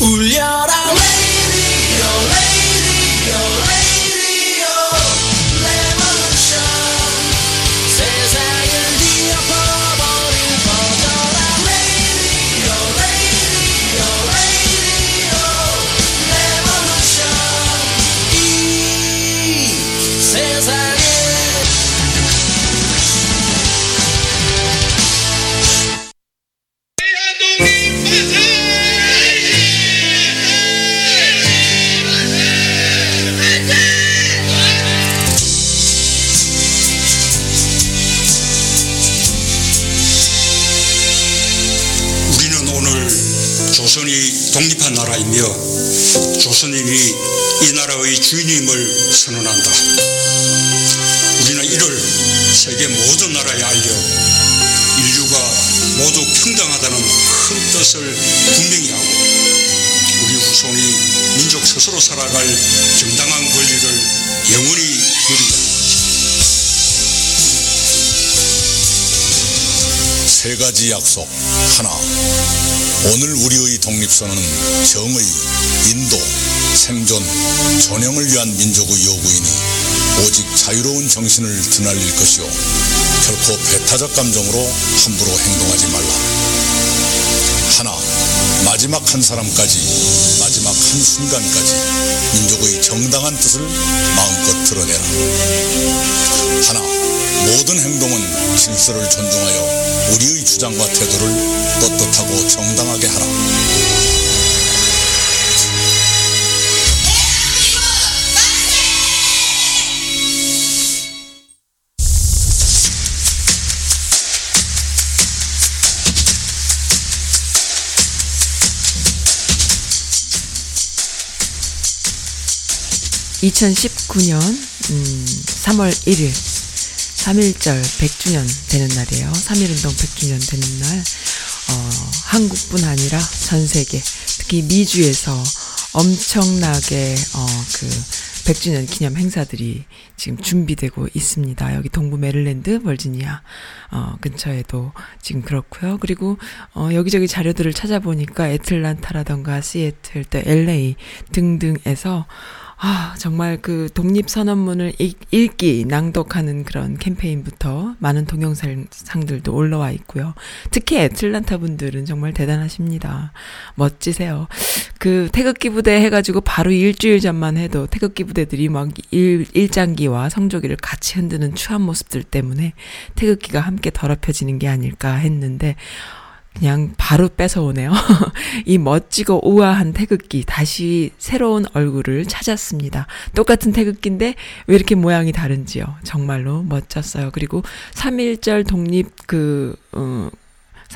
울려 가지 약속. 하나 오늘 우리의 독립선언은 정의, 인도, 생존, 전형을 위한 민족의 요구이니 오직 자유로운 정신을 드날릴 것이요 결코 배타적 감정으로 함부로 행동하지 말라. 하나 마지막 한 사람까지 마지막 한 순간까지 민족의 정당한 뜻을 마음껏 드러내라. 하나 모든 행동은 질서를 존중하여 우리의 주장과 태도를 떳떳하고 정당하게 하라. (2019년) 음, (3월 1일) 3.1절 100주년 되는 날이에요. 3.1운동 100주년 되는 날, 어, 한국뿐 아니라 전 세계, 특히 미주에서 엄청나게, 어, 그, 100주년 기념 행사들이 지금 준비되고 있습니다. 여기 동부 메릴랜드, 버지니아, 어, 근처에도 지금 그렇고요. 그리고, 어, 여기저기 자료들을 찾아보니까 애틀란타라던가 시애틀, 또 LA 등등에서 아, 정말 그 독립선언문을 읽, 읽기, 낭독하는 그런 캠페인부터 많은 동영상들도 올라와 있고요. 특히 애틀란타 분들은 정말 대단하십니다. 멋지세요. 그 태극기 부대 해가지고 바로 일주일 전만 해도 태극기 부대들이 막 일, 일장기와 성조기를 같이 흔드는 추한 모습들 때문에 태극기가 함께 더럽혀지는 게 아닐까 했는데, 그냥 바로 뺏어오네요. 이 멋지고 우아한 태극기 다시 새로운 얼굴을 찾았습니다. 똑같은 태극기인데 왜 이렇게 모양이 다른지요. 정말로 멋졌어요. 그리고 3.1절 독립 그, 어,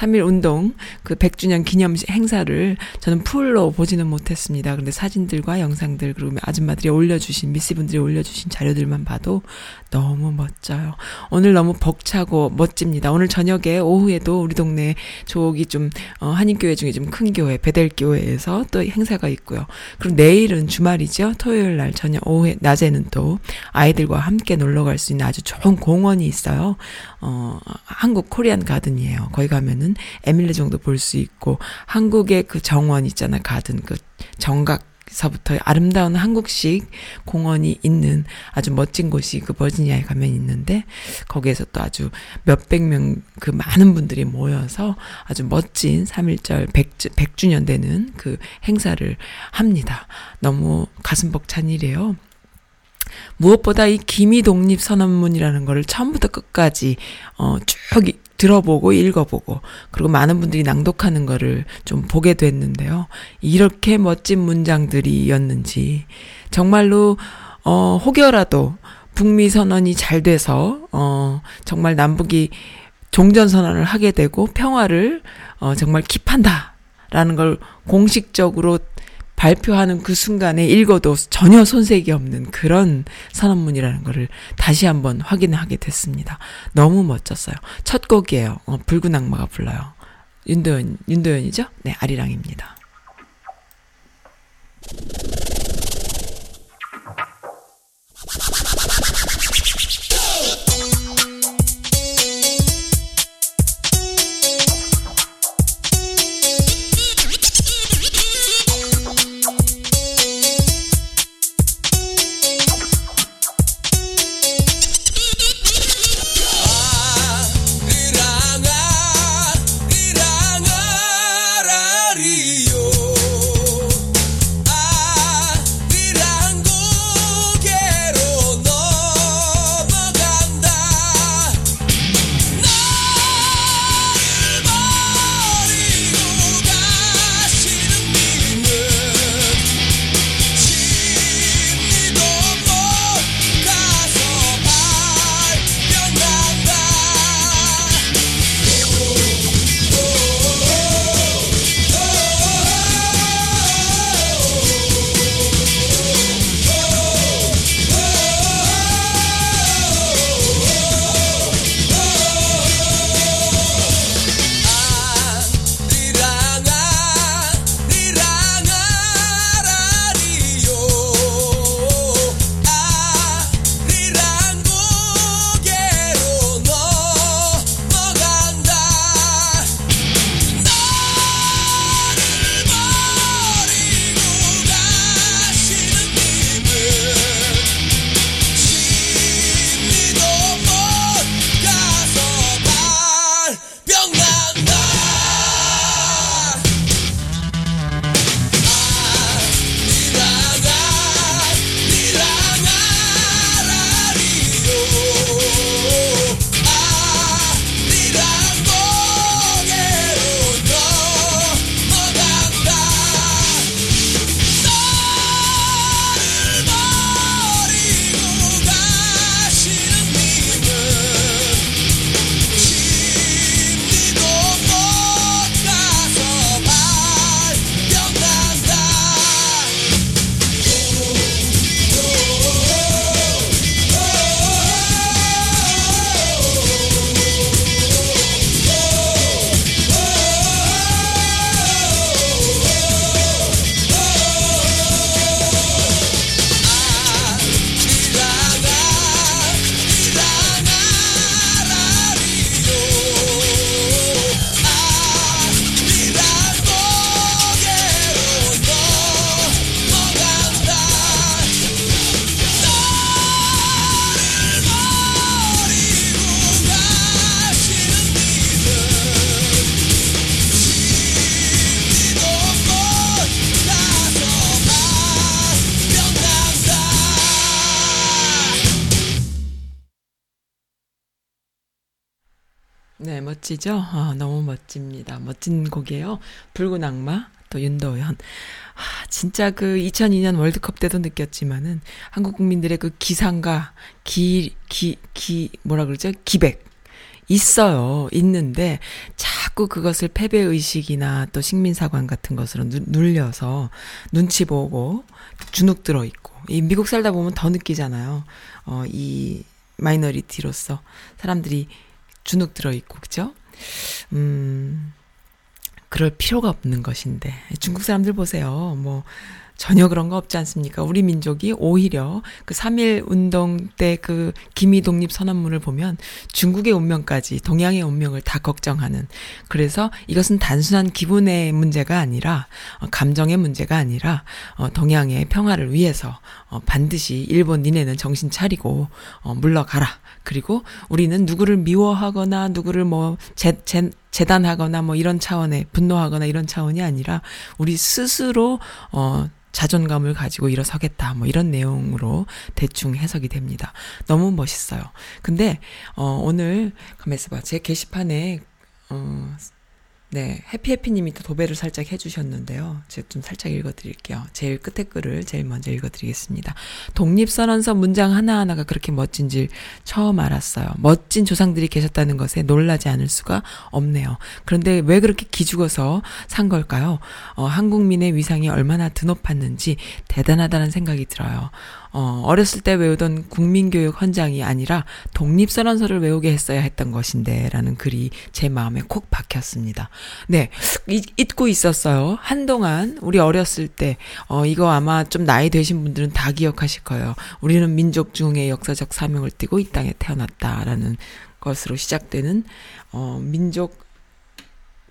3.1 운동 그 100주년 기념 행사를 저는 풀로 보지는 못했습니다. 근데 사진들과 영상들 그리고 아줌마들이 올려주신 미씨분들이 올려주신 자료들만 봐도 너무 멋져요. 오늘 너무 벅차고 멋집니다. 오늘 저녁에 오후에도 우리 동네 조옥이 좀 어, 한인교회 중에 좀 큰 교회 베델교회에서 또 행사가 있고요. 그리고 내일은 주말이죠. 토요일 날 저녁 오후에 낮에는 또 아이들과 함께 놀러 갈 수 있는 아주 좋은 공원이 있어요. 어 한국 코리안 가든이에요. 거기 가면은 에밀레 정도 볼 수 있고 한국의 그 정원 있잖아 가든 그 정각 서부터 아름다운 한국식 공원이 있는 아주 멋진 곳이 그 버지니아에 가면 있는데 거기에서 또 아주 몇백 명 그 많은 분들이 모여서 아주 멋진 3.1절 100주, 100주년 되는 그 행사를 합니다. 너무 가슴 벅찬 일이에요. 무엇보다 이 기미 독립 선언문이라는 거를 처음부터 끝까지 어쭉 들어보고 읽어보고 그리고 많은 분들이 낭독하는 거를 좀 보게 됐는데요. 이렇게 멋진 문장들이었는지 정말로 어 혹여라도 북미 선언이 잘 돼서 어 정말 남북이 종전 선언을 하게 되고 평화를 어 정말 킵한다라는 걸 공식적으로 발표하는 그 순간에 읽어도 전혀 손색이 없는 그런 선언문이라는 거를 다시 한번 확인하게 됐습니다. 너무 멋졌어요. 첫 곡이에요. 어, 붉은 악마가 불러요. 윤도현, 윤도현이죠? 네, 아리랑입니다. 멋지죠? 아, 너무 멋집니다. 멋진 곡이에요. 붉은 악마, 또 윤도현. 아, 진짜 그 2002년 월드컵 때도 느꼈지만은 한국 국민들의 그 기상과 기, 기, 기, 뭐라 그러죠? 기백. 있어요. 있는데 자꾸 그것을 패배 의식이나 또 식민사관 같은 것으로 누, 눌려서 눈치 보고 주눅 들어 있고 이 미국 살다 보면 더 느끼잖아요. 어, 이 마이너리티로서 사람들이 주눅 들어 있고 그죠? 음. 그럴 필요가 없는 것인데 중국 사람들 보세요. 뭐 전혀 그런 거 없지 않습니까? 우리 민족이 오히려 그3.1 운동 때 그 기미 독립 선언문을 보면 중국의 운명까지 동양의 운명을 다 걱정하는 그래서 이것은 단순한 기분의 문제가 아니라 어, 감정의 문제가 아니라 어, 동양의 평화를 위해서 어, 반드시 일본 니네는 정신 차리고 어, 물러가라. 그리고 우리는 누구를 미워하거나 누구를 뭐 재, 재, 재단하거나 뭐 이런 차원의 분노하거나 이런 차원이 아니라 우리 스스로 어 자존감을 가지고 일어서겠다. 뭐 이런 내용으로 대충 해석이 됩니다. 너무 멋있어요. 근데 어 오늘 가만 있어 봐. 제 게시판에 어 네, 해피해피님이 또 도배를 살짝 해주셨는데요. 제가 좀 살짝 읽어드릴게요. 제일 끝에 글을 제일 먼저 읽어드리겠습니다. 독립선언서 문장 하나하나가 그렇게 멋진지 처음 알았어요. 멋진 조상들이 계셨다는 것에 놀라지 않을 수가 없네요. 그런데 왜 그렇게 기죽어서 산 걸까요? 어, 한국민의 위상이 얼마나 드높았는지 대단하다는 생각이 들어요. 어, 어렸을 때 외우던 국민교육 헌장이 아니라 독립선언서를 외우게 했어야 했던 것인데, 라는 글이 제 마음에 콕 박혔습니다. 네, 잊고 있었어요. 한동안, 우리 어렸을 때, 어, 이거 아마 좀 나이 되신 분들은 다 기억하실 거예요. 우리는 민족 중의 역사적 사명을 띠고 이 땅에 태어났다라는 것으로 시작되는, 어, 민족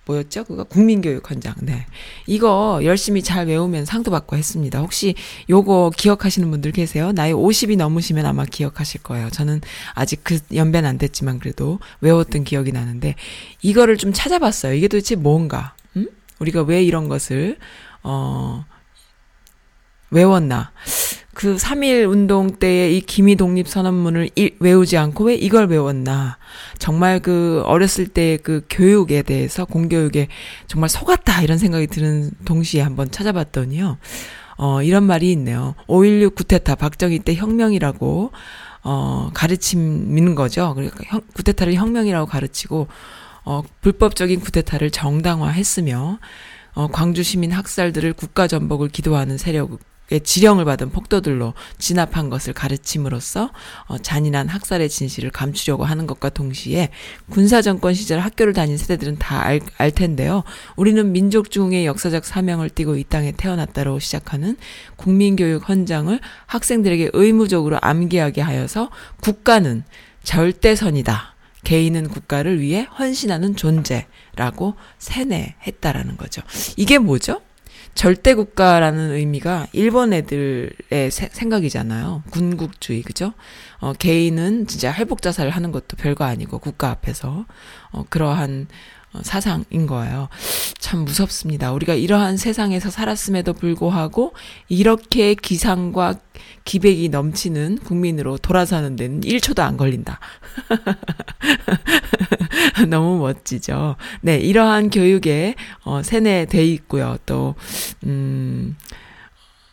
뭐였죠? 그거 국민교육 헌장. 네. 이거 열심히 잘 외우면 상도 받고 했습니다. 혹시 요거 기억하시는 분들 계세요? 나이 50이 넘으시면 아마 기억하실 거예요. 저는 아직 그 연배는 안 됐지만 그래도 외웠던 기억이 나는데 이거를 좀 찾아봤어요. 이게 도대체 뭔가? 음? 우리가 왜 이런 것을 어 외웠나? 그3.1 운동 때의 이 기미 독립 선언문을 외우지 않고 왜 이걸 외웠나. 정말 그 어렸을 때 그 교육에 대해서 공교육에 정말 속았다 이런 생각이 드는 동시에 한번 찾아봤더니요. 어, 이런 말이 있네요. 5.16 구테타 박정희 때 혁명이라고 어, 가르치는 거죠. 그러니까 형, 구테타를 혁명이라고 가르치고 어, 불법적인 구테타를 정당화했으며 어, 광주 시민 학살들을 국가 전복을 기도하는 세력 지령을 받은 폭도들로 진압한 것을 가르침으로써 어, 잔인한 학살의 진실을 감추려고 하는 것과 동시에 군사 정권 시절 학교를 다닌 세대들은 다알 알 텐데요. 우리는 민족 중의 역사적 사명을 띠고 이 땅에 태어났다로 시작하는 국민교육 헌장을 학생들에게 의무적으로 암기하게 하여서 국가는 절대선이다. 개인은 국가를 위해 헌신하는 존재라고 세뇌했다라는 거죠. 이게 뭐죠? 절대 국가라는 의미가 일본 애들의 세, 생각이잖아요. 군국주의, 그죠? 어, 개인은 진짜 회복 자살을 하는 것도 별거 아니고 국가 앞에서 어, 그러한 어, 사상인 거예요. 참 무섭습니다. 우리가 이러한 세상에서 살았음에도 불구하고 이렇게 기상과 기백이 넘치는 국민으로 돌아서는 데는 1초도 안 걸린다. 너무 멋지죠. 네, 이러한 교육에 어, 세뇌돼 있고요. 또, 음,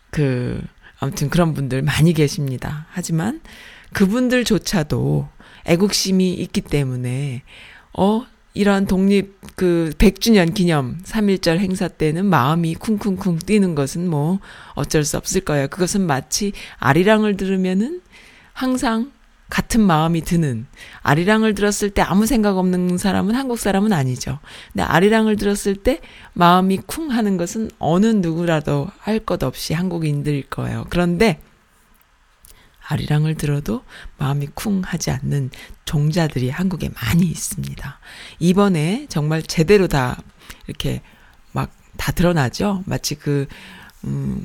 그, 아무튼 그런 분들 많이 계십니다. 하지만 그분들조차도 애국심이 있기 때문에, 어, 이런 독립 그 100주년 기념 3.1절 행사 때는 마음이 쿵쿵쿵 뛰는 것은 뭐 어쩔 수 없을 거예요. 그것은 마치 아리랑을 들으면은 항상 같은 마음이 드는 아리랑을 들었을 때 아무 생각 없는 사람은 한국 사람은 아니죠. 근데 아리랑을 들었을 때 마음이 쿵 하는 것은 어느 누구라도 할 것 없이 한국인들일 거예요. 그런데 아리랑을 들어도 마음이 쿵 하지 않는 종자들이 한국에 많이 있습니다. 이번에 정말 제대로 다 이렇게 막 다 드러나죠? 마치 그, 음,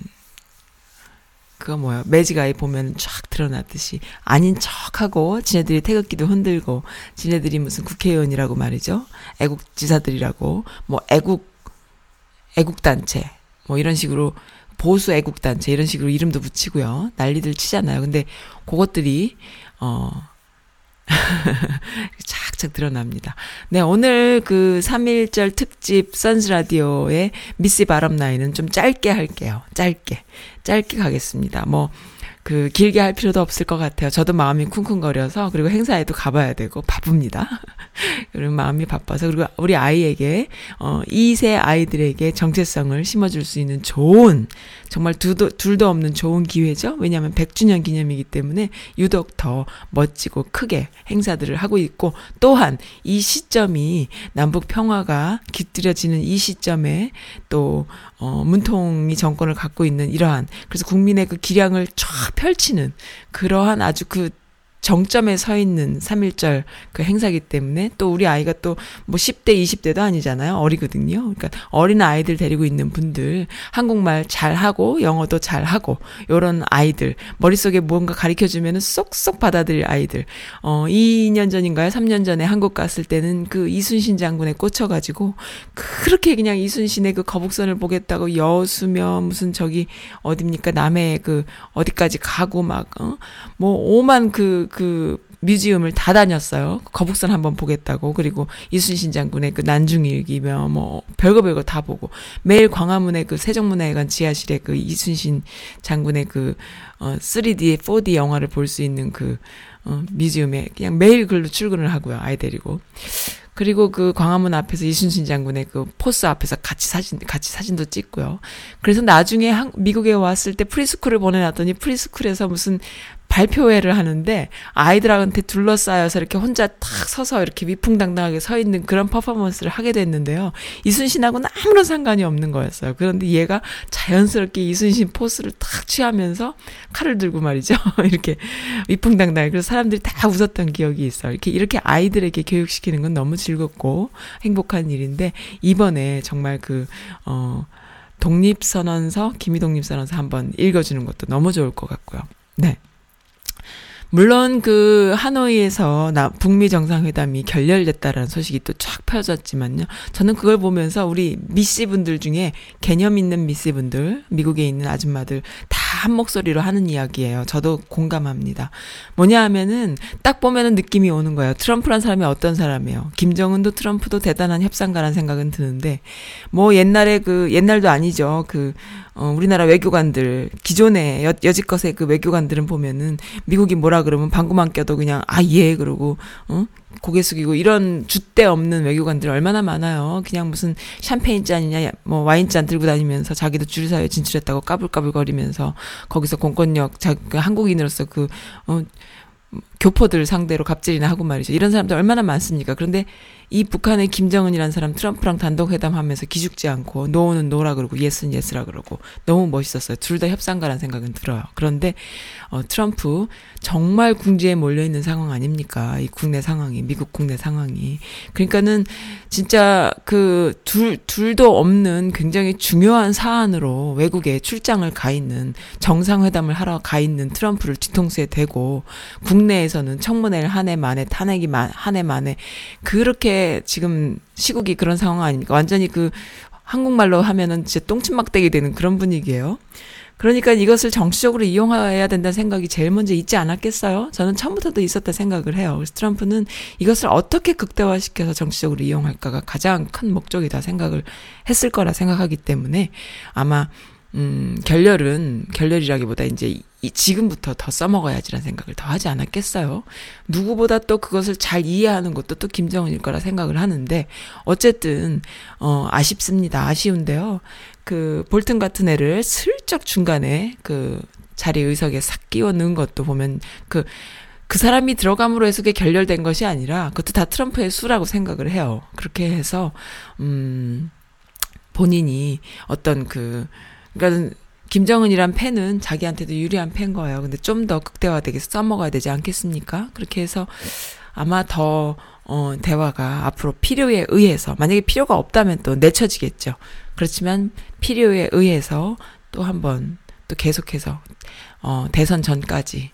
그거 뭐야 매직아이 보면 쫙 드러나듯이 아닌 척하고 지네들이 태극기도 흔들고 지네들이 무슨 국회의원이라고 말이죠 애국지사들이라고 뭐 애국 애국단체 뭐 이런 식으로 보수 애국단체 이런 식으로 이름도 붙이고요. 난리들 치잖아요. 근데 그것들이, 어, 착착 드러납니다. 네, 오늘 그 3.1절 특집 선스 라디오의 미스 바람나이는 좀 짧게 할게요. 짧게. 짧게 가겠습니다. 뭐, 그 길게 할 필요도 없을 것 같아요. 저도 마음이 쿵쿵거려서 그리고 행사에도 가봐야 되고 바쁩니다. 그리고 마음이 바빠서 그리고 우리 아이에게 어 2세 아이들에게 정체성을 심어줄 수 있는 좋은 정말 두도, 둘도 없는 좋은 기회죠. 왜냐하면 100주년 기념이기 때문에 유독 더 멋지고 크게 행사들을 하고 있고 또한 이 시점이 남북 평화가 깃들여지는 이 시점에 또 어, 문통이 정권을 갖고 있는 이러한 그래서 국민의 그 기량을 쫙 펼치는 그러한 아주 그 정점에 서 있는 3.1절 그 행사기 때문에 또 우리 아이가 또 뭐 10대, 20대도 아니잖아요. 어리거든요. 그러니까 어린 아이들 데리고 있는 분들 한국말 잘하고 영어도 잘하고 요런 아이들 머릿속에 무언가 가르쳐 주면은 쏙쏙 받아들일 아이들. 어 2년 전인가요? 3년 전에 한국 갔을 때는 그 이순신 장군에 꽂혀 가지고 그렇게 그냥 이순신의 그 거북선을 보겠다고 여수며 무슨 저기 어딥니까? 남해 그 어디까지 가고 막 어 뭐 오만 그그 museum을 다 다녔어요. 거북선 한번 보겠다고. 그리고 이순신 장군의 그 난중일기며 뭐 별거 별거 다 보고 매일 광화문의 그 세종문화회관 지하실에 그 이순신 장군의 그 어, 3D, 4D 영화를 볼 수 있는 그 어, museum에 그냥 매일 글로 출근을 하고요. 아이 데리고. 그리고 그 광화문 앞에서 이순신 장군의 그 force 앞에서 같이 사진, 같이 사진도 찍고요. 그래서 나중에 한, 미국에 왔을 때 preschool을 보내놨더니 preschool에서 무슨 발표회를 하는데 아이들한테 둘러싸여서 이렇게 혼자 탁 서서 이렇게 위풍당당하게 서 있는 그런 퍼포먼스를 하게 됐는데요. 이순신하고는 아무런 상관이 없는 거였어요. 그런데 얘가 자연스럽게 이순신 force를 탁 취하면서 칼을 들고 말이죠. 이렇게 위풍당당하게. 그래서 사람들이 다 웃었던 기억이 있어요. 이렇게, 이렇게 아이들에게 교육시키는 건 너무 즐겁고 행복한 일인데 이번에 정말 그, 어, 독립선언서, 기미독립선언서 한번 읽어주는 것도 너무 좋을 것 같고요. 네. 물론 그 하노이에서 나 북미 정상회담이 결렬됐다라는 소식이 또 쫙 펴졌지만요. 저는 그걸 보면서 우리 미씨 분들 중에 개념 있는 미씨 분들, 미국에 있는 아줌마들 다 한 목소리로 하는 이야기예요. 저도 공감합니다. 뭐냐 하면은 딱 보면은 느낌이 오는 거예요. 트럼프란 사람이 어떤 사람이에요. 김정은도 트럼프도 대단한 협상가란 생각은 드는데 뭐 옛날에 그 옛날도 아니죠. 그 어, 우리나라 외교관들, 기존의 여, 여지껏의 그 외교관들은 보면은, 미국이 뭐라 그러면 방구만 껴도 그냥, 아, 예, 그러고, 어? 고개 숙이고, 이런 줏대 없는 외교관들 얼마나 많아요. 그냥 무슨 샴페인 잔이냐, 뭐 와인 잔 들고 다니면서 자기도 주류사회에 진출했다고 까불까불 거리면서, 거기서 공권력, 자, 그 한국인으로서 그, 어, 교포들 상대로 갑질이나 하고 말이죠. 이런 사람들 얼마나 많습니까? 그런데 이 북한의 김정은이라는 사람 트럼프랑 단독 회담하면서 기죽지 않고 노는 노라 그러고 예스는 예스라 그러고 너무 멋있었어요. 둘 다 협상가라는 생각은 들어요. 그런데 어 트럼프 정말 궁지에 몰려 있는 상황 아닙니까? 이 국내 상황이 미국 국내 상황이. 그러니까는 진짜 그 둘 둘도 없는 굉장히 중요한 사안으로 외국에 출장을 가 있는 정상회담을 하러 가 있는 트럼프를 뒤통수에 대고 국내에서는 청문회를 한 해 만에 탄핵이 한해 만에 그렇게 지금 시국이 그런 상황 아닙니까? 완전히 그 한국말로 하면은 진짜 똥침막대기 되는 그런 분위기예요. 그러니까 이것을 정치적으로 이용해야 된다는 생각이 제일 먼저 있지 않았겠어요? 저는 처음부터도 있었다 생각을 해요. 그래서 트럼프는 이것을 어떻게 극대화시켜서 정치적으로 이용할까가 가장 큰 목적이다 생각을 했을 거라 생각하기 때문에 아마 음, 결렬은, 결렬이라기보다 이제 이, 지금부터 더 써먹어야지라는 생각을 더 하지 않았겠어요. 누구보다 또 그것을 잘 이해하는 것도 또 김정은일 거라 생각을 하는데, 어쨌든, 어, 아쉽습니다. 아쉬운데요. 그, 볼튼 같은 애를 슬쩍 중간에 그 자리 의석에 싹 끼워 넣은 것도 보면 그, 그 사람이 들어감으로 해서 그게 결렬된 것이 아니라, 그것도 다 트럼프의 수라고 생각을 해요. 그렇게 해서, 음, 본인이 어떤 그, 그러니까 김정은이란 팬은 자기한테도 유리한 팬 거예요. 근데 좀 더 극대화되게 써먹어야 되지 않겠습니까? 그렇게 해서 아마 더, 어, 대화가 앞으로 필요에 의해서, 만약에 필요가 없다면 또 내쳐지겠죠. 그렇지만 필요에 의해서 또 한번 또 계속해서, 어, 대선 전까지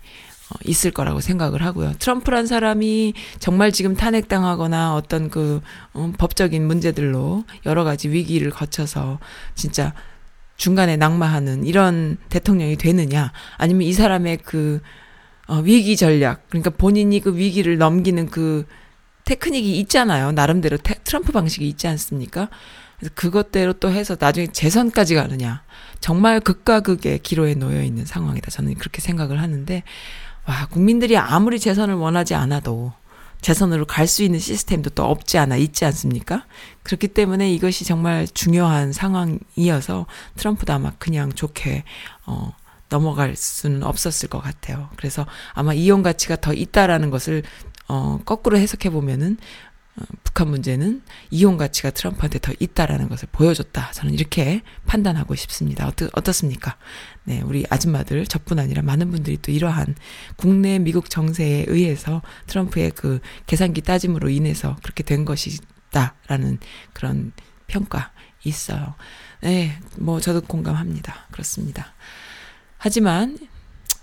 어, 있을 거라고 생각을 하고요. 트럼프란 사람이 정말 지금 탄핵당하거나 어떤 그, 음, 법적인 문제들로 여러 가지 위기를 거쳐서 진짜 중간에 낙마하는 이런 대통령이 되느냐, 아니면 이 사람의 그, 어, 위기 전략. 그러니까 본인이 그 위기를 넘기는 그 테크닉이 있잖아요. 나름대로 테, 트럼프 방식이 있지 않습니까? 그래서 그것대로 또 해서 나중에 재선까지 가느냐. 정말 극과 극의 기로에 놓여 있는 상황이다. 저는 그렇게 생각을 하는데, 와, 국민들이 아무리 재선을 원하지 않아도 재선으로 갈 수 있는 시스템도 또 없지 않아 있지 않습니까? 그렇기 때문에 이것이 정말 중요한 상황이어서 트럼프도 아마 그냥 좋게, 어, 넘어갈 수는 없었을 것 같아요. 그래서 아마 이용 가치가 더 있다라는 것을 어, 거꾸로 해석해 보면은 어, 북한 문제는 이용 가치가 트럼프한테 더 있다라는 것을 보여줬다. 저는 이렇게 판단하고 싶습니다. 어떻, 어떻습니까? 네, 우리 아줌마들, 저뿐 아니라 많은 분들이 또 이러한 국내 미국 정세에 의해서 트럼프의 그 계산기 따짐으로 인해서 그렇게 된 것이다라는 그런 평가 있어요. 네, 뭐 저도 공감합니다. 그렇습니다. 하지만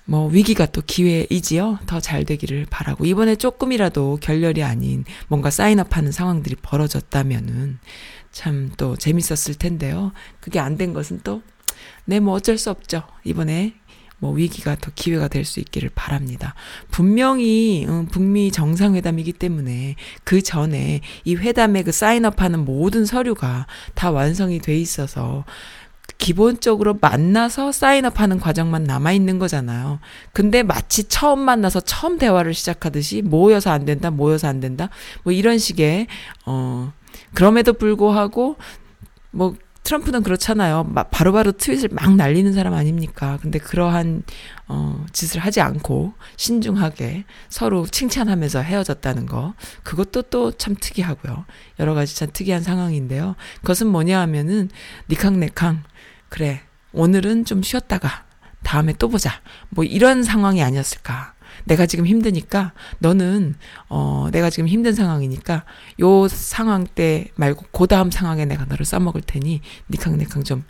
뭐 위기가 또 기회이지요. 더 잘 되기를 바라고 이번에 조금이라도 결렬이 아닌 뭔가 사인업하는 상황들이 벌어졌다면은 참 또 재밌었을 텐데요. 그게 안 된 것은 또 네 뭐 어쩔 수 없죠. 이번에 뭐 위기가 더 기회가 될 수 있기를 바랍니다. 분명히 음, 북미 정상회담이기 때문에 그 전에 이 회담에 그 사인업하는 모든 서류가 다 완성이 돼 있어서 기본적으로 만나서 사인업하는 과정만 남아 있는 거잖아요. 근데 마치 처음 만나서 처음 대화를 시작하듯이 모여서 안 된다, 모여서 안 된다, 뭐 이런 식의 어 그럼에도 불구하고 뭐 트럼프는 그렇잖아요. 바로바로 바로 트윗을 막 날리는 사람 아닙니까? 근데 그러한 어 짓을 하지 않고 신중하게 서로 칭찬하면서 헤어졌다는 거. 그것도 또 참 특이하고요. 여러 가지 참 특이한 상황인데요. 그것은 뭐냐 하면은 니캉네캉 그래, 오늘은 좀 쉬었다가 다음에 또 보자. 뭐 이런 상황이 아니었을까. 내가 지금 힘드니까 너는 어 내가 지금 힘든 상황이니까 요 상황 때 말고 그 다음 상황에 내가 너를 써먹을 테니 니캉니캉 좀어좀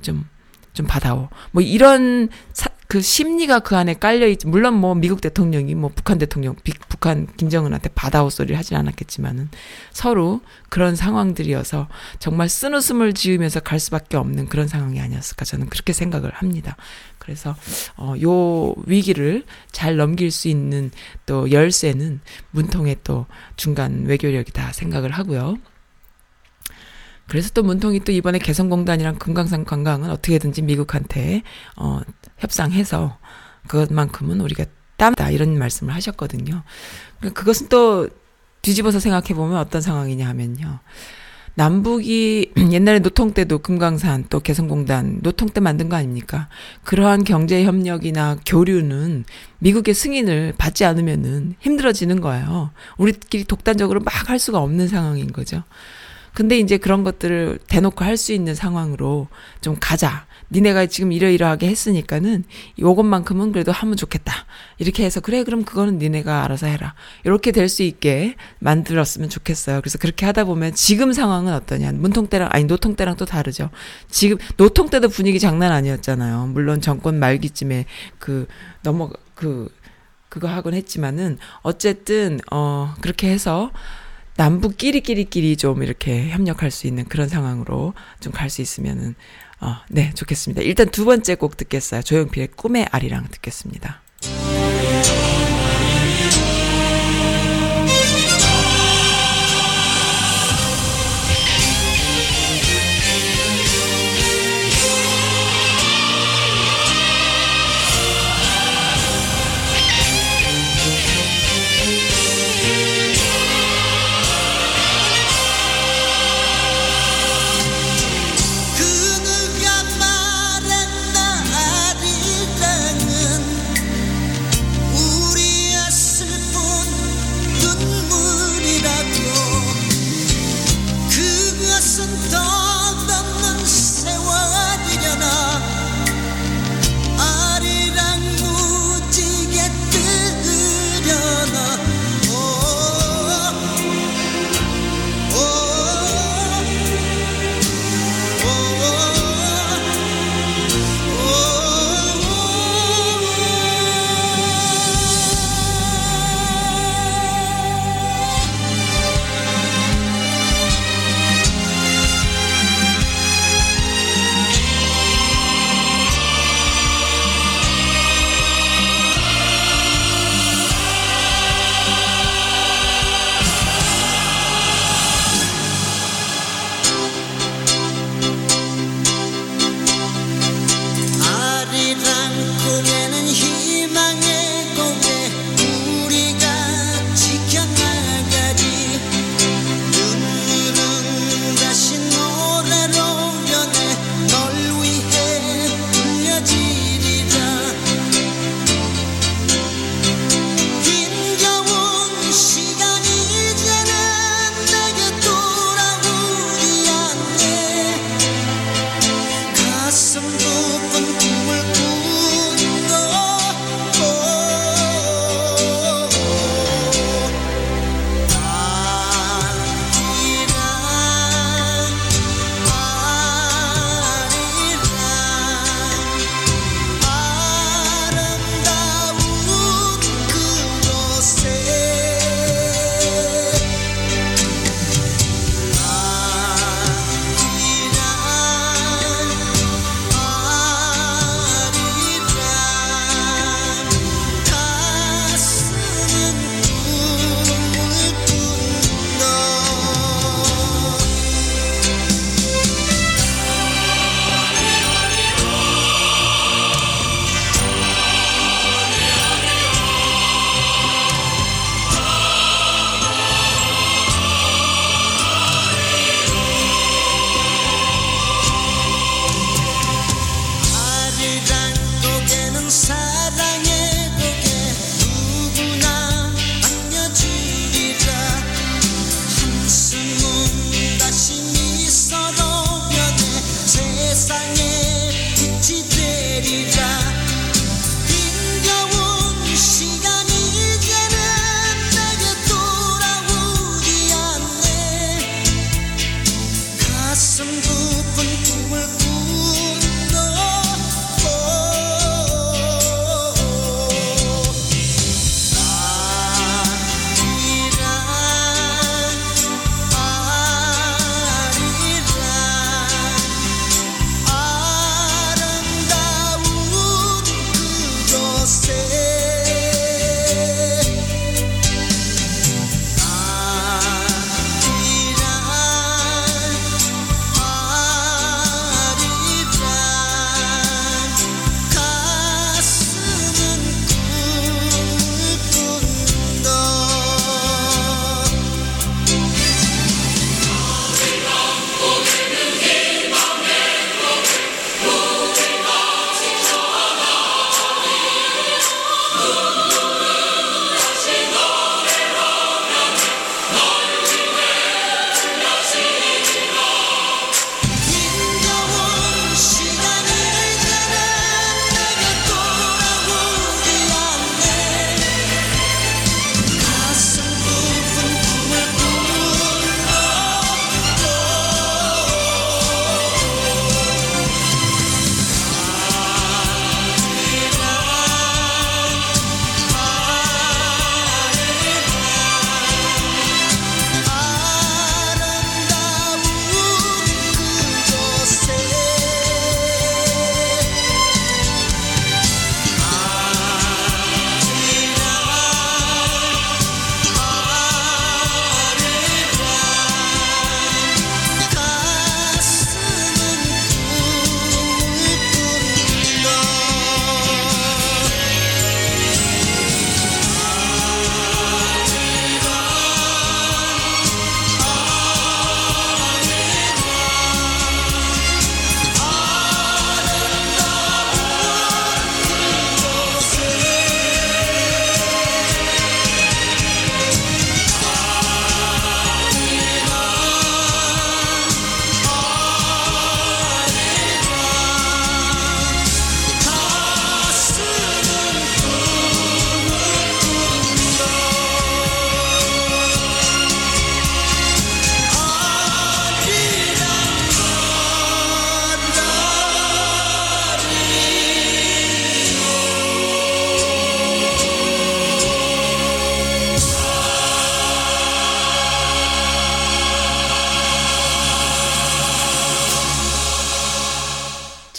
좀, 좀 받아오. 뭐 이런 사, 그 심리가 그 안에 깔려 있지. 물론 뭐 미국 대통령이 뭐 북한 대통령, 비, 북한 김정은한테 받아오 소리를 하진 않았겠지만은 서로 그런 상황들이어서 정말 쓴웃음을 지으면서 갈 수밖에 없는 그런 상황이 아니었을까 저는 그렇게 생각을 합니다. 그래서 어 요 위기를 잘 넘길 수 있는 또 열쇠는 문통의 또 중간 외교력이다 생각을 하고요. 그래서 또 문통이 또 이번에 개성공단이랑 금강산 관광은 어떻게든지 미국한테 어 협상해서 그것만큼은 우리가 땀다 이런 말씀을 하셨거든요. 그러니까 그것은 또 뒤집어서 생각해 보면 어떤 상황이냐 하면요. 남북이 옛날에 노통 때도 금강산 또 개성공단 노통 때 만든 거 아닙니까? 그러한 경제 협력이나 교류는 미국의 승인을 받지 않으면은 힘들어지는 거예요. 우리끼리 독단적으로 막 할 수가 없는 상황인 거죠. 근데 이제 그런 것들을 대놓고 할 수 있는 상황으로 좀 가자. 니네가 지금 이러이러하게 했으니까는 요것만큼은 그래도 하면 좋겠다. 이렇게 해서 그래 그럼 그거는 니네가 알아서 해라. 이렇게 될 수 있게 만들었으면 좋겠어요. 그래서 그렇게 하다 보면 지금 상황은 어떠냐? 문통 때랑 아니 노통 때랑 또 다르죠. 지금 노통 때도 분위기 장난 아니었잖아요. 물론 정권 말기쯤에 그 넘어 그 그거 하곤 했지만은 어쨌든 어 그렇게 해서 남북 끼리끼리끼리 좀 이렇게 협력할 수 있는 그런 상황으로 좀 갈 수 있으면은 어, 네, 좋겠습니다. 일단 두 번째 곡 듣겠어요. 조용필의 꿈의 아리랑 듣겠습니다.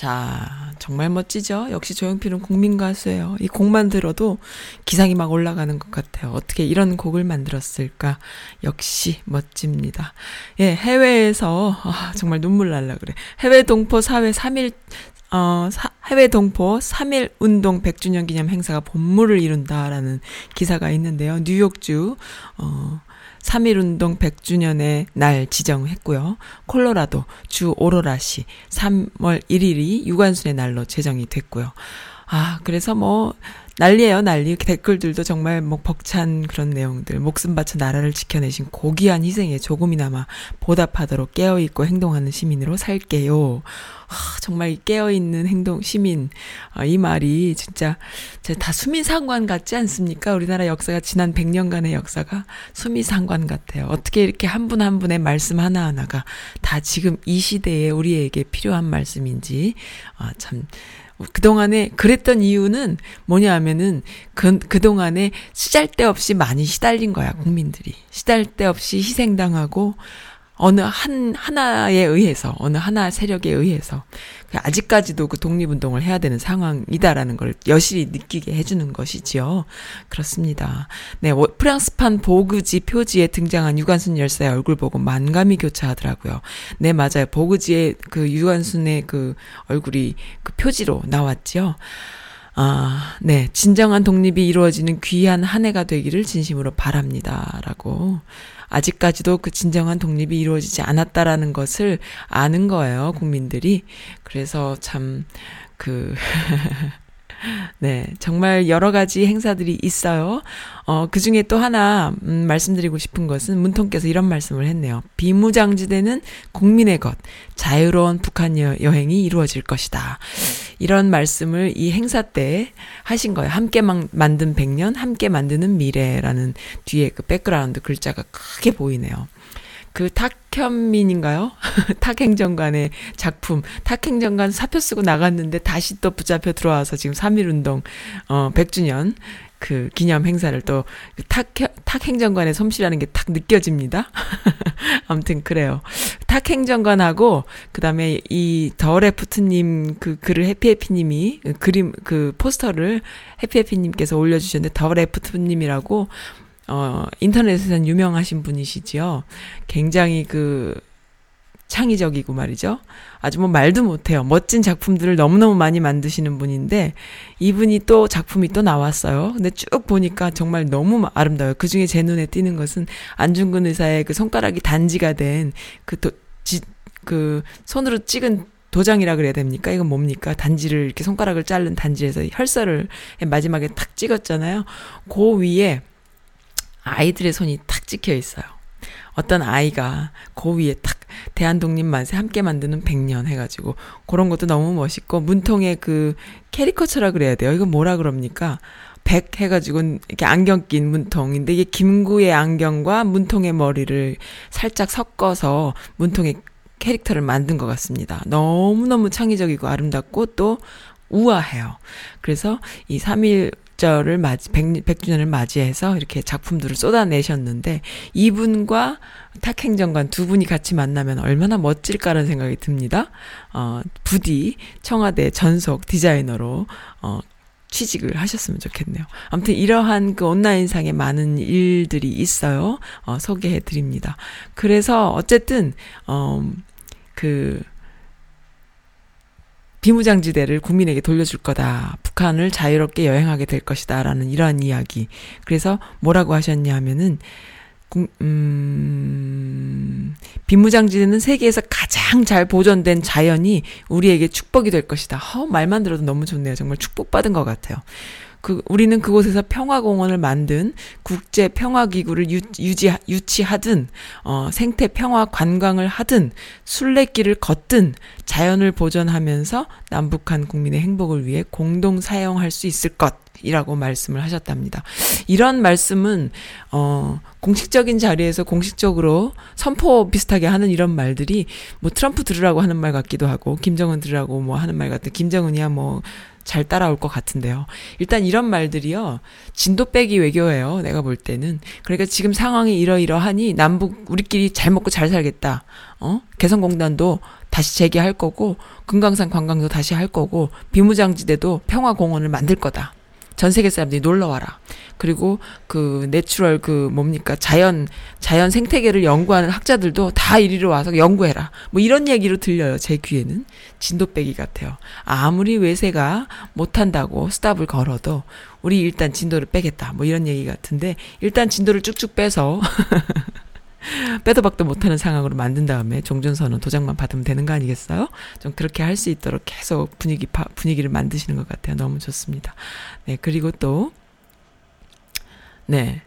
자, 정말 멋지죠? 역시 조용필은 국민 가수예요. 이 곡만 들어도 기상이 막 올라가는 것 같아요. 어떻게 이런 곡을 만들었을까? 역시 멋집니다. 예, 해외에서, 아, 정말 눈물 날라 그래. 해외 동포 사회 3일, 어, 사- 해외 동포 3일 운동 100주년 기념 행사가 본물을 이룬다라는 기사가 있는데요. 뉴욕주, 어, 3.1운동 100주년의 날 지정했고요. 콜로라도 주 오로라시 3월 1일이 유관순의 날로 제정이 됐고요. 아, 그래서 뭐, 난리예요, 난리. 댓글들도 정말 뭐 벅찬 그런 내용들. 목숨 바쳐 나라를 지켜내신 고귀한 희생에 조금이나마 보답하도록 깨어있고 행동하는 시민으로 살게요. 아, 정말 이 깨어있는 행동, 시민. 아, 이 말이 진짜, 다 수미상관 같지 않습니까? 우리나라 역사가 지난 100년간의 역사가 수미상관 같아요. 어떻게 이렇게 한 분한 분의 말씀 하나하나가 다 지금 이 시대에 우리에게 필요한 말씀인지, 아, 참, 그동안에 그랬던 이유는 뭐냐 하면은 그, 그동안에 쓰잘데 없이 많이 시달린 거야, 국민들이. 시달데 없이 희생당하고 어느 한, 하나에 의해서, 어느 하나 세력에 의해서. 아직까지도 그 독립운동을 해야 되는 상황이다라는 걸 여실히 느끼게 해주는 것이지요. 그렇습니다. 네, 워- 프랑스판 보그지 표지에 등장한 유관순 열사의 얼굴 보고 만감이 교차하더라고요. 네, 맞아요. 보그지에 그 유관순의 그 얼굴이 그 표지로 나왔지요. 아, 네. 진정한 독립이 이루어지는 귀한 한 해가 되기를 진심으로 바랍니다. 라고. 아직까지도 그 진정한 독립이 이루어지지 않았다라는 것을 아는 거예요, 국민들이. 그래서 참, 그, 네, 정말 여러 가지 행사들이 있어요. 어, 그 중에 또 하나, 음, 말씀드리고 싶은 것은 문통께서 이런 말씀을 했네요. 비무장지대는 국민의 것, 자유로운 북한 여, 여행이 이루어질 것이다. 이런 말씀을 이 행사 때 하신 거예요. 함께 만, 만든 100년, 함께 만드는 미래라는 뒤에 그 백그라운드 글자가 크게 보이네요. 그 탁현민인가요? 탁행정관의 작품. 탁행정관 사표 쓰고 나갔는데 다시 또 붙잡혀 들어와서 지금 3.1운동, 어, 100주년 그 기념 행사를 또 탁, 탁행정관의 솜씨라는 게 탁 느껴집니다. 아무튼 그래요. 탁행정관하고, 그 다음에 이 더레프트님 그 글을 해피해피님이 그 그림, 그 포스터를 해피해피님께서 올려주셨는데 더레프트님이라고 어, 인터넷에서는 유명하신 분이시지요. 굉장히 그, 창의적이고 말이죠. 아주 뭐 말도 못해요. 멋진 작품들을 너무너무 많이 만드시는 분인데, 이분이 또 작품이 또 나왔어요. 근데 쭉 보니까 정말 너무 아름다워요. 그 중에 제 눈에 띄는 것은 안중근 의사의 그 손가락이 단지가 된 그 도, 지, 그 손으로 찍은 도장이라 그래야 됩니까? 이건 뭡니까? 단지를 이렇게 손가락을 자른 단지에서 혈서를 마지막에 탁 찍었잖아요. 그 위에 아이들의 손이 탁 찍혀 있어요. 어떤 아이가 그 위에 탁 대한독립 만세 함께 만드는 100년 해가지고 그런 것도 너무 멋있고 문통의 그 캐리커처라 그래야 돼요. 이건 뭐라 그럽니까? 백 해가지고 이렇게 안경 낀 문통인데 이게 김구의 안경과 문통의 머리를 살짝 섞어서 문통의 캐릭터를 만든 것 같습니다. 너무너무 창의적이고 아름답고 또 우아해요. 그래서 이 3.1절을 맞이, 100, 100주년을 맞이해서 이렇게 작품들을 쏟아내셨는데 이분과 탁행정관 두 분이 같이 만나면 얼마나 멋질까라는 생각이 듭니다. 어, 부디 청와대 전속 디자이너로, 어, 취직을 하셨으면 좋겠네요. 아무튼 이러한 그 온라인상에 많은 일들이 있어요. 어, 소개해 드립니다. 그래서 어쨌든, 어, 그, 비무장지대를 국민에게 돌려줄 거다. 북한을 자유롭게 여행하게 될 것이다. 라는 이러한 이야기. 그래서 뭐라고 하셨냐 하면은, 음, 비무장지대는 세계에서 가장 잘 보존된 자연이 우리에게 축복이 될 것이다. 허, 말만 들어도 너무 좋네요. 정말 축복받은 것 같아요. 그, 우리는 그곳에서 평화공원을 만든 국제 평화기구를 유, 유지, 유치하든, 어, 생태 평화 관광을 하든, 순례길을 걷든, 자연을 보존하면서 남북한 국민의 행복을 위해 공동 사용할 수 있을 것. 이라고 말씀을 하셨답니다. 이런 말씀은, 어, 공식적인 자리에서 공식적으로 선포 비슷하게 하는 이런 말들이 뭐 트럼프 들으라고 하는 말 같기도 하고, 김정은 들으라고 뭐 하는 말 같은, 김정은이야 뭐, 잘 따라올 것 같은데요. 일단 이런 말들이요. 진도 빼기 외교예요. 내가 볼 때는. 그러니까 지금 상황이 이러이러하니 남북 우리끼리 잘 먹고 잘 살겠다. 어? 개성공단도 다시 재개할 거고 금강산 관광도 다시 할 거고 비무장지대도 평화공원을 만들 거다. 전 세계 사람들이 놀러 와라. 그리고 그 natural 그 뭡니까 자연 자연 생태계를 연구하는 학자들도 다 이리로 와서 연구해라. 뭐 이런 얘기로 들려요 제 귀에는 진도 빼기 같아요. 아무리 외세가 못한다고 stop을 걸어도 우리 일단 진도를 빼겠다. 뭐 이런 얘기 같은데 일단 진도를 쭉쭉 빼서 빼도 박도 못하는 상황으로 만든 다음에 종전선언 도장만 받으면 되는 거 아니겠어요? 좀 그렇게 할 수 있도록 계속 분위기 파, 분위기를 만드시는 것 같아요. 너무 좋습니다. 네 그리고 또 네.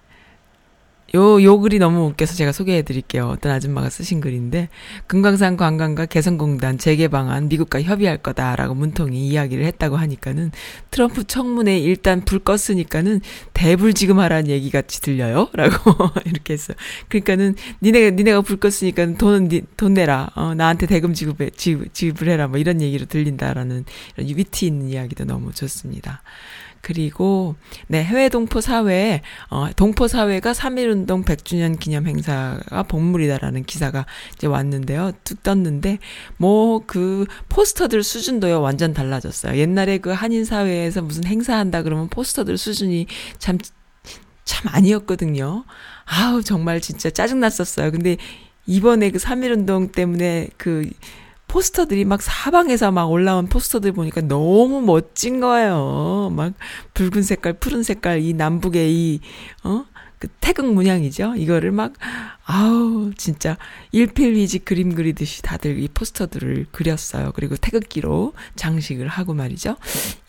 요, 요 글이 너무 웃겨서 제가 소개해 드릴게요. 어떤 아줌마가 쓰신 글인데, 금강산 관광과 개성공단 재개 방안 미국과 협의할 거다라고 문통이 이야기를 했다고 하니까는 트럼프 청문회 일단 불 껐으니까는 대불 지금 하라는 얘기 같이 들려요? 라고 이렇게 했어요. 그러니까는 니네, 니네가 불 껐으니까 돈은 니, 돈 내라. 어, 나한테 대금 지급해, 지급, 지급을 해라. 뭐 이런 얘기로 들린다라는 이런 위트 있는 이야기도 너무 좋습니다. 그리고 네 해외 동포 사회에 어 동포 사회가 3.1운동 100주년 기념 행사가 본물이다라는 기사가 이제 왔는데요. 뚝 떴는데 뭐 그 포스터들 수준도요 완전 달라졌어요. 옛날에 그 한인 사회에서 무슨 행사한다 그러면 포스터들 수준이 참 참 아니었거든요. 아우 정말 진짜 짜증 났었어요. 근데 이번에 그 3.1운동 때문에 그 포스터들이 막 사방에서 막 올라온 포스터들 보니까 너무 멋진 거예요. 막 붉은 색깔, 푸른 색깔, 이 남북의 이, 어? 그 태극 문양이죠. 이거를 막, 아우, 진짜, 일필휘지 그림 그리듯이 다들 이 포스터들을 그렸어요. 그리고 태극기로 장식을 하고 말이죠.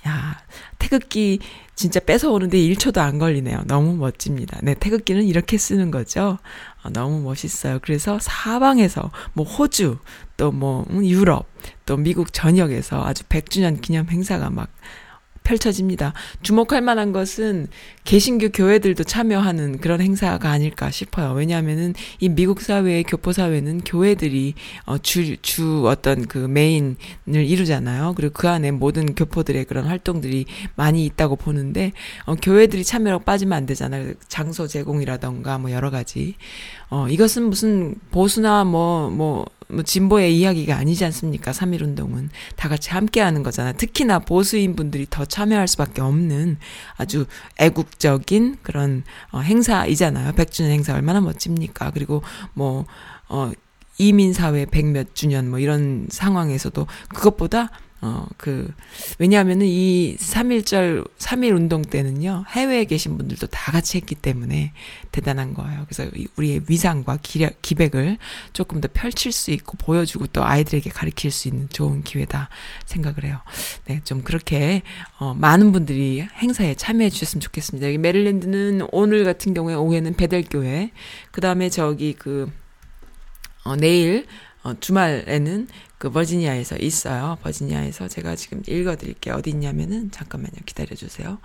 야, 태극기 진짜 뺏어오는데 1초도 안 걸리네요. 너무 멋집니다. 네, 태극기는 이렇게 쓰는 거죠. 어, 너무 멋있어요. 그래서 사방에서 뭐 호주, 또 뭐 유럽, 또 미국 전역에서 아주 100주년 기념 행사가 막 펼쳐집니다. 주목할 만한 것은 개신교 교회들도 참여하는 그런 행사가 아닐까 싶어요. 왜냐하면은 이 미국 사회의 교포 사회는 교회들이 어, 주, 주 어떤 그 메인을 이루잖아요. 그리고 그 안에 모든 교포들의 그런 활동들이 많이 있다고 보는데 어, 교회들이 참여라고 빠지면 안 되잖아요. 장소 제공이라던가 뭐 여러 가지. 어, 이것은 무슨 보수나 뭐, 뭐, 뭐 진보의 이야기가 아니지 않습니까? 3.1 운동은 다 같이 함께 하는 거잖아요. 특히나 보수인 분들이 더 참여할 수밖에 없는 아주 애국적인 그런 어, 행사이잖아요. 100주년 행사 얼마나 멋집니까? 그리고 뭐 어, 이민 사회 100몇 주년 뭐 이런 상황에서도 그것보다 어, 그, 왜냐하면은 이 3.1절, 3.1 운동 때는요, 해외에 계신 분들도 다 같이 했기 때문에 대단한 거예요. 그래서 이- 우리의 위상과 기력, 기백을 조금 더 펼칠 수 있고 보여주고 또 아이들에게 가르칠 수 있는 좋은 기회다 생각을 해요. 네, 좀 그렇게, 어, 많은 분들이 행사에 참여해 주셨으면 좋겠습니다. 여기 메릴랜드는 오늘 같은 경우에 오후에는 베델교회, 그 다음에 저기 그, 어, 내일, 어, 주말에는 그 버지니아에서 있어요. 버지니아에서 제가 지금 읽어드릴게요. 어디 있냐면은, 잠깐만요. 기다려주세요.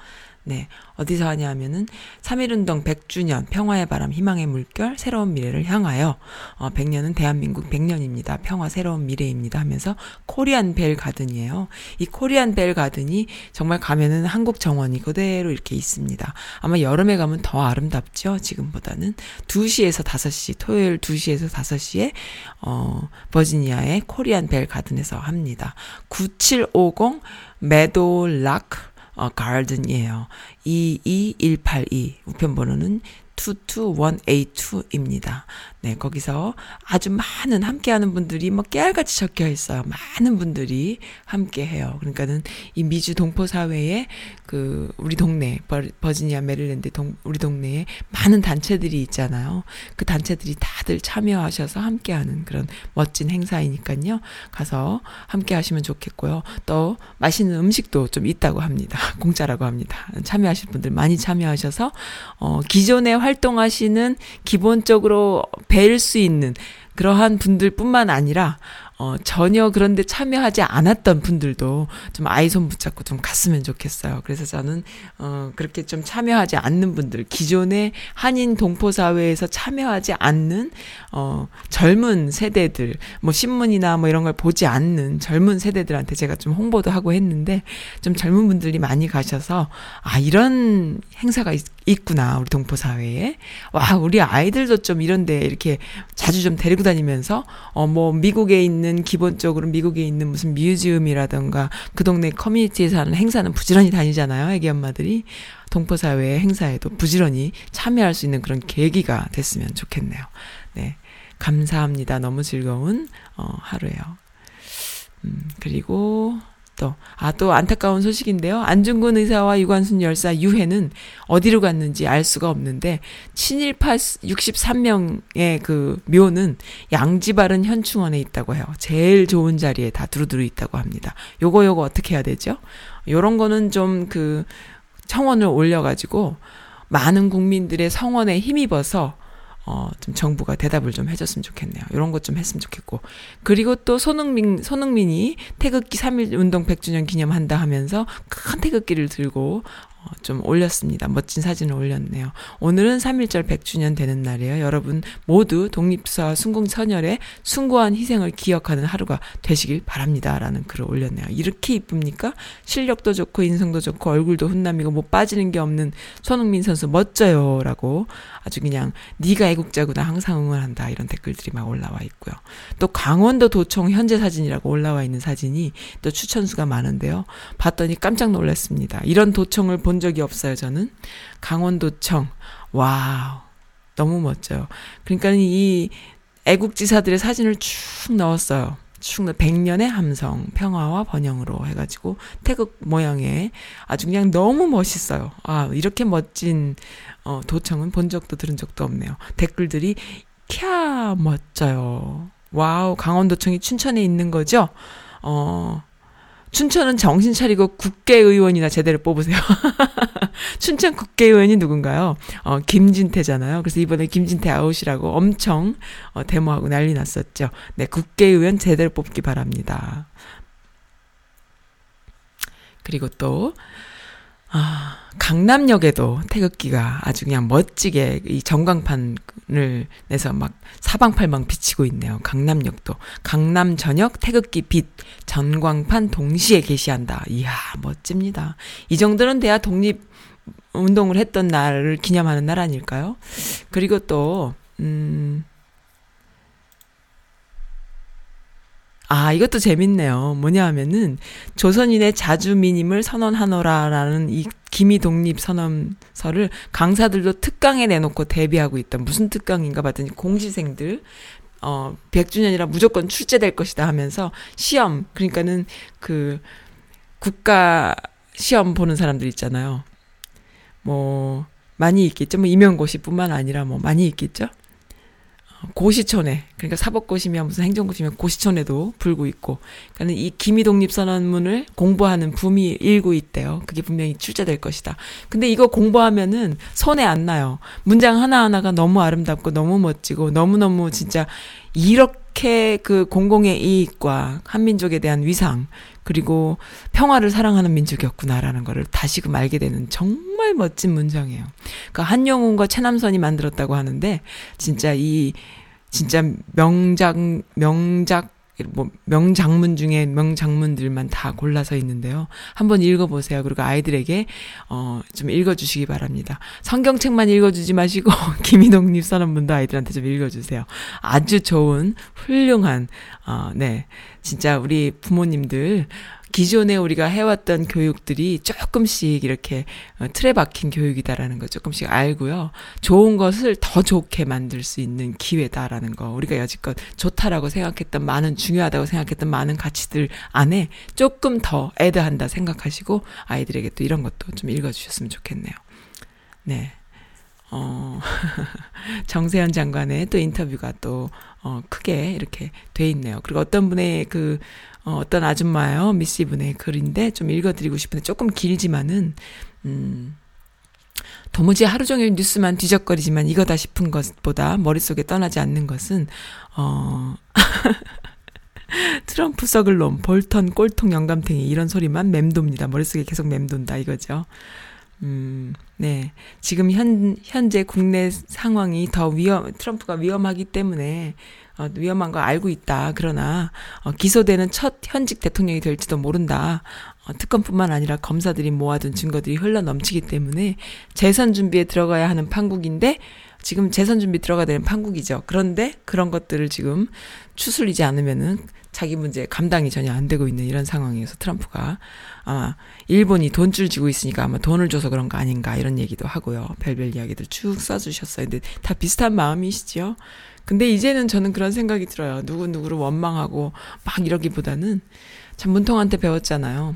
네. 어디서 하냐면은, 3.1운동 100주년, 평화의 바람, 희망의 물결, 새로운 미래를 향하여, 어, 100년은 대한민국 100년입니다. 평화, 새로운 미래입니다. 하면서, 코리안 벨 가든이에요. 이 코리안 벨 가든이 정말 가면은 한국 정원이 그대로 이렇게 있습니다. 아마 여름에 가면 더 아름답죠. 지금보다는. 2시에서 5시, 토요일 2시에서 5시에, 어, 버지니아의 코리안 벨 가든에서 합니다. 9750 메도락 어, 가든이에요. 22182 우편번호는 221A2입니다. 네, 거기서 아주 많은 함께하는 분들이 뭐 깨알같이 적혀 있어요. 많은 분들이 함께해요. 그러니까는 이 미주 동포 사회에 그 우리 동네 버, 버지니아 메릴랜드 동, 우리 동네에 많은 단체들이 있잖아요. 그 단체들이 다들 참여하셔서 함께하는 그런 멋진 행사이니까요. 가서 함께하시면 좋겠고요. 또 맛있는 음식도 좀 있다고 합니다. 공짜라고 합니다. 참여하실 분들 많이 참여하셔서 어 기존에 활동하시는 기본적으로 뵐 수 있는 그러한 분들뿐만 아니라 어, 전혀 그런데 참여하지 않았던 분들도 좀 아이 손 붙잡고 좀 갔으면 좋겠어요. 그래서 저는, 어, 그렇게 좀 참여하지 않는 분들, 기존의 한인 동포사회에서 참여하지 않는, 어, 젊은 세대들, 뭐 신문이나 뭐 이런 걸 보지 않는 젊은 세대들한테 제가 좀 홍보도 하고 했는데, 좀 젊은 분들이 많이 가셔서, 아, 이런 행사가 있, 있구나, 우리 동포 사회에. 와, 우리 아이들도 좀 이런데 이렇게 자주 좀 데리고 다니면서, 어, 뭐, 미국에 있는, 기본적으로 미국에 있는 무슨 뮤지엄이라던가 그 동네 커뮤니티에서 하는 행사는 부지런히 다니잖아요, 애기 엄마들이. 동포 사회 행사에도 부지런히 참여할 수 있는 그런 계기가 됐으면 좋겠네요. 네. 감사합니다. 너무 즐거운, 어, 하루예요. 음, 그리고, 또, 아, 또 안타까운 소식인데요. 안중근 의사와 유관순 열사 유해는 어디로 갔는지 알 수가 없는데, 친일파 63명의 그 묘는 양지바른 현충원에 있다고 해요. 제일 좋은 자리에 다 두루두루 있다고 합니다. 요거, 요거 어떻게 해야 되죠? 요런 거는 좀 그, 청원을 올려가지고, 많은 국민들의 성원에 힘입어서, 어, 좀 정부가 대답을 좀 해줬으면 좋겠네요. 이런 것 좀 했으면 좋겠고. 그리고 또 손흥민, 손흥민이 태극기 3.1 운동 100주년 기념한다 하면서 큰 태극기를 들고 어, 좀 올렸습니다. 멋진 사진을 올렸네요. 오늘은 3.1절 100주년 되는 날이에요. 여러분 모두 독립사 순공천열의 숭고한 희생을 기억하는 하루가 되시길 바랍니다. 라는 글을 올렸네요. 이렇게 이쁩니까? 실력도 좋고 인성도 좋고 얼굴도 훈남이고 뭐 빠지는 게 없는 손흥민 선수 멋져요. 라고 아주 그냥 네가 애국자구나 항상 응원한다. 이런 댓글들이 막 올라와 있고요. 또 강원도 도청 현재 사진이라고 올라와 있는 사진이 또 추천수가 많은데요. 봤더니 깜짝 놀랐습니다. 이런 도청을 본 적이 없어요, 저는. 강원도청. Wow. 너무 멋져요. 그러니까 이 애국지사들의 사진을 쭉 넣었어요. 쭉 넣, 백년의 함성, 평화와 번영으로 해가지고 태극 모양의 아주 그냥 너무 멋있어요. 아, 이렇게 멋진, 어, 도청은 본 적도 들은 적도 없네요. 댓글들이, 캬, 멋져요. Wow, 강원도청이 춘천에 있는 거죠? 어, 춘천은 정신 차리고 국회의원이나 제대로 뽑으세요. 춘천 국회의원이 누군가요? 어, 김진태잖아요. 그래서 이번에 김진태 아웃이라고 엄청 어, 데모하고 난리 났었죠. 네, 국회의원 제대로 뽑기 바랍니다. 그리고 또 아, 강남역에도 태극기가 아주 그냥 멋지게 이 전광판을 내서 막 사방팔방 비치고 있네요. 강남역도. 강남 전역 태극기 빛 전광판 동시에 게시한다. 이야, 멋집니다. 이 정도는 돼야 독립 운동을 했던 날을 기념하는 날 아닐까요? 그리고 또, 음, 아, 이것도 재밌네요. 뭐냐 하면은, 조선인의 자주민임을 선언하노라라는 이 기미 독립 선언서를 강사들도 특강에 내놓고 대비하고 있다. 무슨 특강인가 봤더니 공시생들, 어, 100주년이라 무조건 출제될 것이다 하면서 시험, 그러니까는 그 국가 시험 보는 사람들 있잖아요. 뭐, 많이 있겠죠. 뭐, 임용고시뿐만 아니라 뭐, 많이 있겠죠. 고시촌에 그러니까 사법고시면 무슨 행정고시면 고시촌에도 불고 있고 그러니까 이 기미독립 선언문을 공부하는 붐이 일고 있대요. 그게 분명히 출제될 것이다. 근데 이거 공부하면은 손에 안 나요. 문장 하나하나가 너무 아름답고 너무 멋지고 너무너무 진짜 이렇게 그 공공의 이익과 한민족에 대한 위상 그리고 평화를 사랑하는 민족이었구나라는 거를 다시금 알게 되는 정말 멋진 문장이에요. 그 한영훈과 최남선이 만들었다고 하는데 진짜 이 진짜 명작 명작 뭐 명장문 중에 명장문들만 다 골라서 있는데요. 한번 읽어보세요. 그리고 아이들에게 어 좀 읽어주시기 바랍니다. 성경책만 읽어주지 마시고 김희동님 선언문도 아이들한테 좀 읽어주세요. 아주 좋은 훌륭한 어네 진짜 우리 부모님들 기존에 우리가 해왔던 교육들이 조금씩 이렇게 어, 틀에 박힌 교육이다라는 거 조금씩 알고요. 좋은 것을 더 좋게 만들 수 있는 기회다라는 거. 우리가 여지껏 좋다라고 생각했던 많은 중요하다고 생각했던 많은 가치들 안에 조금 더 애드한다 생각하시고 아이들에게 또 이런 것도 좀 읽어주셨으면 좋겠네요. 네. 어, 정세현 장관의 또 인터뷰가 또, 어, 크게 이렇게 돼 있네요. 그리고 어떤 분의 그, 어, 어떤 아줌마요, 미씨 분의 글인데 좀 읽어드리고 싶은데 조금 길지만은, 음, 도무지 하루 종일 뉴스만 뒤적거리지만 이거다 싶은 것보다 머릿속에 떠나지 않는 것은, 어, 트럼프 썩을 놈, 볼턴, 꼴통 영감탱이 이런 소리만 맴돕니다. 머릿속에 계속 맴돈다 이거죠. 음, 네. 지금 현, 현재 국내 상황이 더 위험, 트럼프가 위험하기 때문에, 어, 위험한 거 알고 있다. 그러나, 어, 기소되는 첫 현직 대통령이 될지도 모른다. 어, 특검뿐만 아니라 검사들이 모아둔 증거들이 흘러 넘치기 때문에 재선 준비에 들어가야 하는 판국인데, 지금 재선 준비 들어가야 되는 판국이죠. 그런데 그런 것들을 지금 추슬리지 않으면은 자기 문제 감당이 전혀 안 되고 있는 이런 상황이어서 트럼프가 아마 일본이 돈줄 쥐고 있으니까 아마 돈을 줘서 그런 거 아닌가 이런 얘기도 하고요. 별별 이야기들 쭉 써주셨어요. 근데 다 비슷한 마음이시죠? 근데 이제는 저는 그런 생각이 들어요. 누구 누구를 원망하고 막 이러기보다는 참 문통한테 배웠잖아요.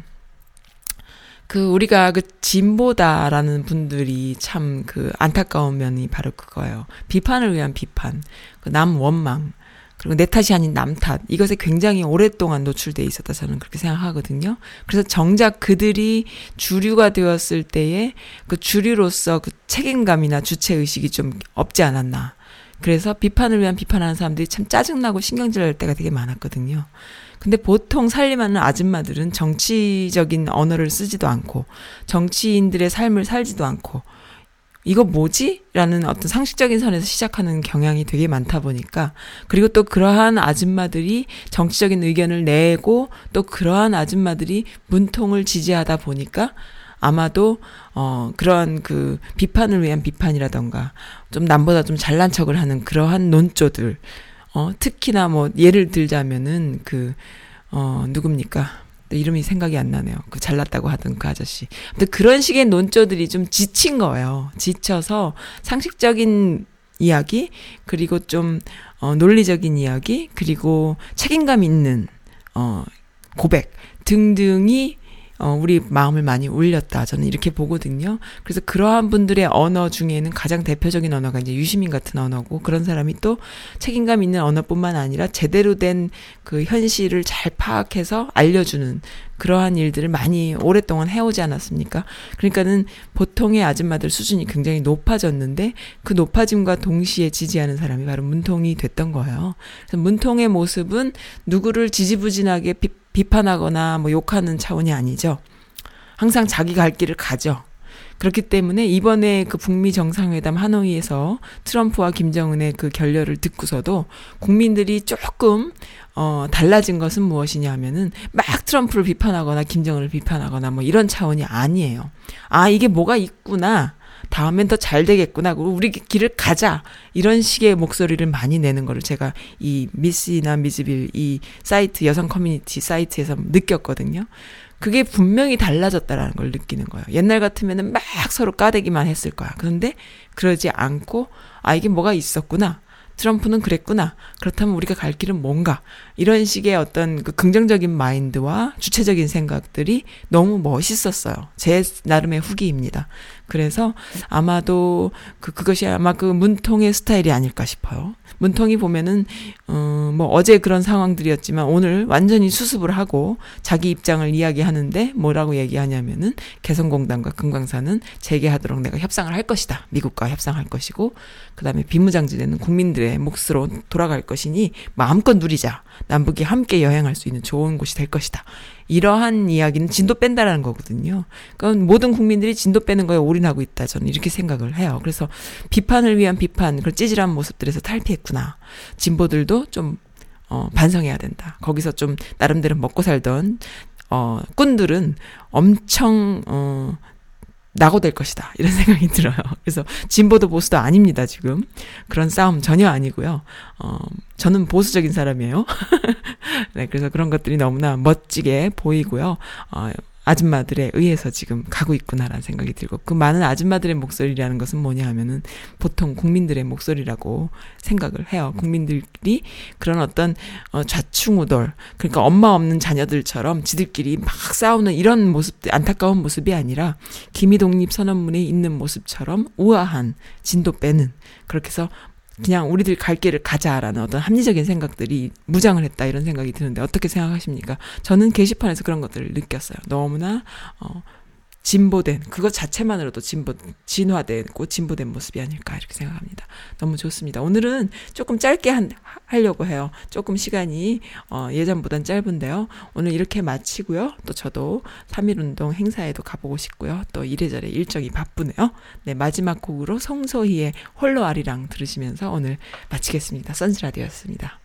그 우리가 그 진보다라는 분들이 참 그 안타까운 면이 바로 그거예요. 비판을 위한 비판, 그 남 원망, 그리고 내 탓이 아닌 남 탓. 이것에 굉장히 오랫동안 노출돼 있었다 저는 그렇게 생각하거든요. 그래서 정작 그들이 주류가 되었을 때에 그 주류로서 그 책임감이나 주체 의식이 좀 없지 않았나. 그래서 비판을 위한 비판하는 사람들이 참 짜증나고 신경질 날 때가 되게 많았거든요. 근데 보통 살림하는 아줌마들은 정치적인 언어를 쓰지도 않고 정치인들의 삶을 살지도 않고 이거 뭐지? 라는 어떤 상식적인 선에서 시작하는 경향이 되게 많다 보니까 그리고 또 그러한 아줌마들이 정치적인 의견을 내고 또 그러한 아줌마들이 문통을 지지하다 보니까 아마도 어 그러한 그 비판을 위한 비판이라던가 좀 남보다 좀 잘난 척을 하는 그러한 논조들 어, 특히나 뭐, 예를 들자면은, 그, 어, 누굽니까? 또 이름이 생각이 안 나네요. 그 잘났다고 하던 그 아저씨. 근데 그런 식의 논조들이 좀 지친 거예요. 지쳐서 상식적인 이야기, 그리고 좀, 어, 논리적인 이야기, 그리고 책임감 있는, 어, 고백 등등이 어, 우리 마음을 많이 울렸다. 저는 이렇게 보거든요. 그래서 그러한 분들의 언어 중에는 가장 대표적인 언어가 이제 유시민 같은 언어고 그런 사람이 또 책임감 있는 언어뿐만 아니라 제대로 된 그 현실을 잘 파악해서 알려주는 그러한 일들을 많이 오랫동안 해오지 않았습니까? 그러니까는 보통의 아줌마들 수준이 굉장히 높아졌는데 그 높아짐과 동시에 지지하는 사람이 바로 문통이 됐던 거예요. 그래서 문통의 모습은 누구를 지지부진하게 비, 비판하거나 뭐 욕하는 차원이 아니죠. 항상 자기 갈 길을 가죠. 그렇기 때문에 이번에 그 북미 정상회담 하노이에서 트럼프와 김정은의 그 결렬을 듣고서도 국민들이 조금 어 달라진 것은 무엇이냐 하면은 막 트럼프를 비판하거나 김정은을 비판하거나 뭐 이런 차원이 아니에요. 아 이게 뭐가 있구나. 다음엔 더 잘 되겠구나. 그리고 우리 길을 가자. 이런 식의 목소리를 많이 내는 거를 제가 이 미스나 미즈빌 이 사이트 여성 커뮤니티 사이트에서 느꼈거든요. 그게 분명히 달라졌다라는 걸 느끼는 거예요. 옛날 같으면은 막 서로 까대기만 했을 거야. 그런데 그러지 않고 아 이게 뭐가 있었구나. 트럼프는 그랬구나. 그렇다면 우리가 갈 길은 뭔가. 이런 식의 어떤 그 긍정적인 마인드와 주체적인 생각들이 너무 멋있었어요. 제 나름의 후기입니다. 그래서 아마도 그, 그것이 아마 그 문통의 스타일이 아닐까 싶어요. 문통이 보면은, 어, 뭐 어제 그런 상황들이었지만 오늘 완전히 수습을 하고 자기 입장을 이야기하는데 뭐라고 얘기하냐면은 개성공단과 금강산은 재개하도록 내가 협상을 할 것이다. 미국과 협상할 것이고, 그 다음에 비무장지대는 국민들의 몫으로 돌아갈 것이니 마음껏 누리자. 남북이 함께 여행할 수 있는 좋은 곳이 될 것이다. 이러한 이야기는 진도 뺀다라는 거거든요. 그러니까 모든 국민들이 진도 빼는 거에 올인하고 있다. 저는 이렇게 생각을 해요. 그래서 비판을 위한 비판, 그런 찌질한 모습들에서 탈피했구나. 진보들도 좀, 어, 반성해야 된다. 거기서 좀 나름대로 먹고 살던, 어, 꾼들은 엄청, 어, 낙오될 것이다. 이런 생각이 들어요. 그래서 진보도 보수도 아닙니다, 지금. 그런 싸움 전혀 아니고요. 어, 저는 보수적인 사람이에요. 네, 그래서 그런 것들이 너무나 멋지게 보이고요. 어, 아줌마들에 의해서 지금 가고 있구나라는 생각이 들고 그 많은 아줌마들의 목소리라는 것은 뭐냐 하면은 보통 국민들의 목소리라고 생각을 해요. 국민들이 그런 어떤 어, 좌충우돌 그러니까 엄마 없는 자녀들처럼 지들끼리 막 싸우는 이런 모습 안타까운 모습이 아니라 기미독립 선언문에 있는 모습처럼 우아한 진도 빼는 그렇게 해서 그냥 우리들 갈 길을 가자라는 어떤 합리적인 생각들이 무장을 했다 이런 생각이 드는데 어떻게 생각하십니까? 저는 게시판에서 그런 것들을 느꼈어요. 너무나 어 진보된 그것 자체만으로도 진보 진화되고 진보된 모습이 아닐까 이렇게 생각합니다. 너무 좋습니다. 오늘은 조금 짧게 한, 하려고 해요. 조금 시간이 어 예전보단 짧은데요. 오늘 이렇게 마치고요. 또 저도 3.1 운동 행사에도 가보고 싶고요. 또 이래저래 일정이 바쁘네요. 네, 마지막 곡으로 송소희의 홀로 아리랑 들으시면서 오늘 마치겠습니다. 선즈라디오였습니다.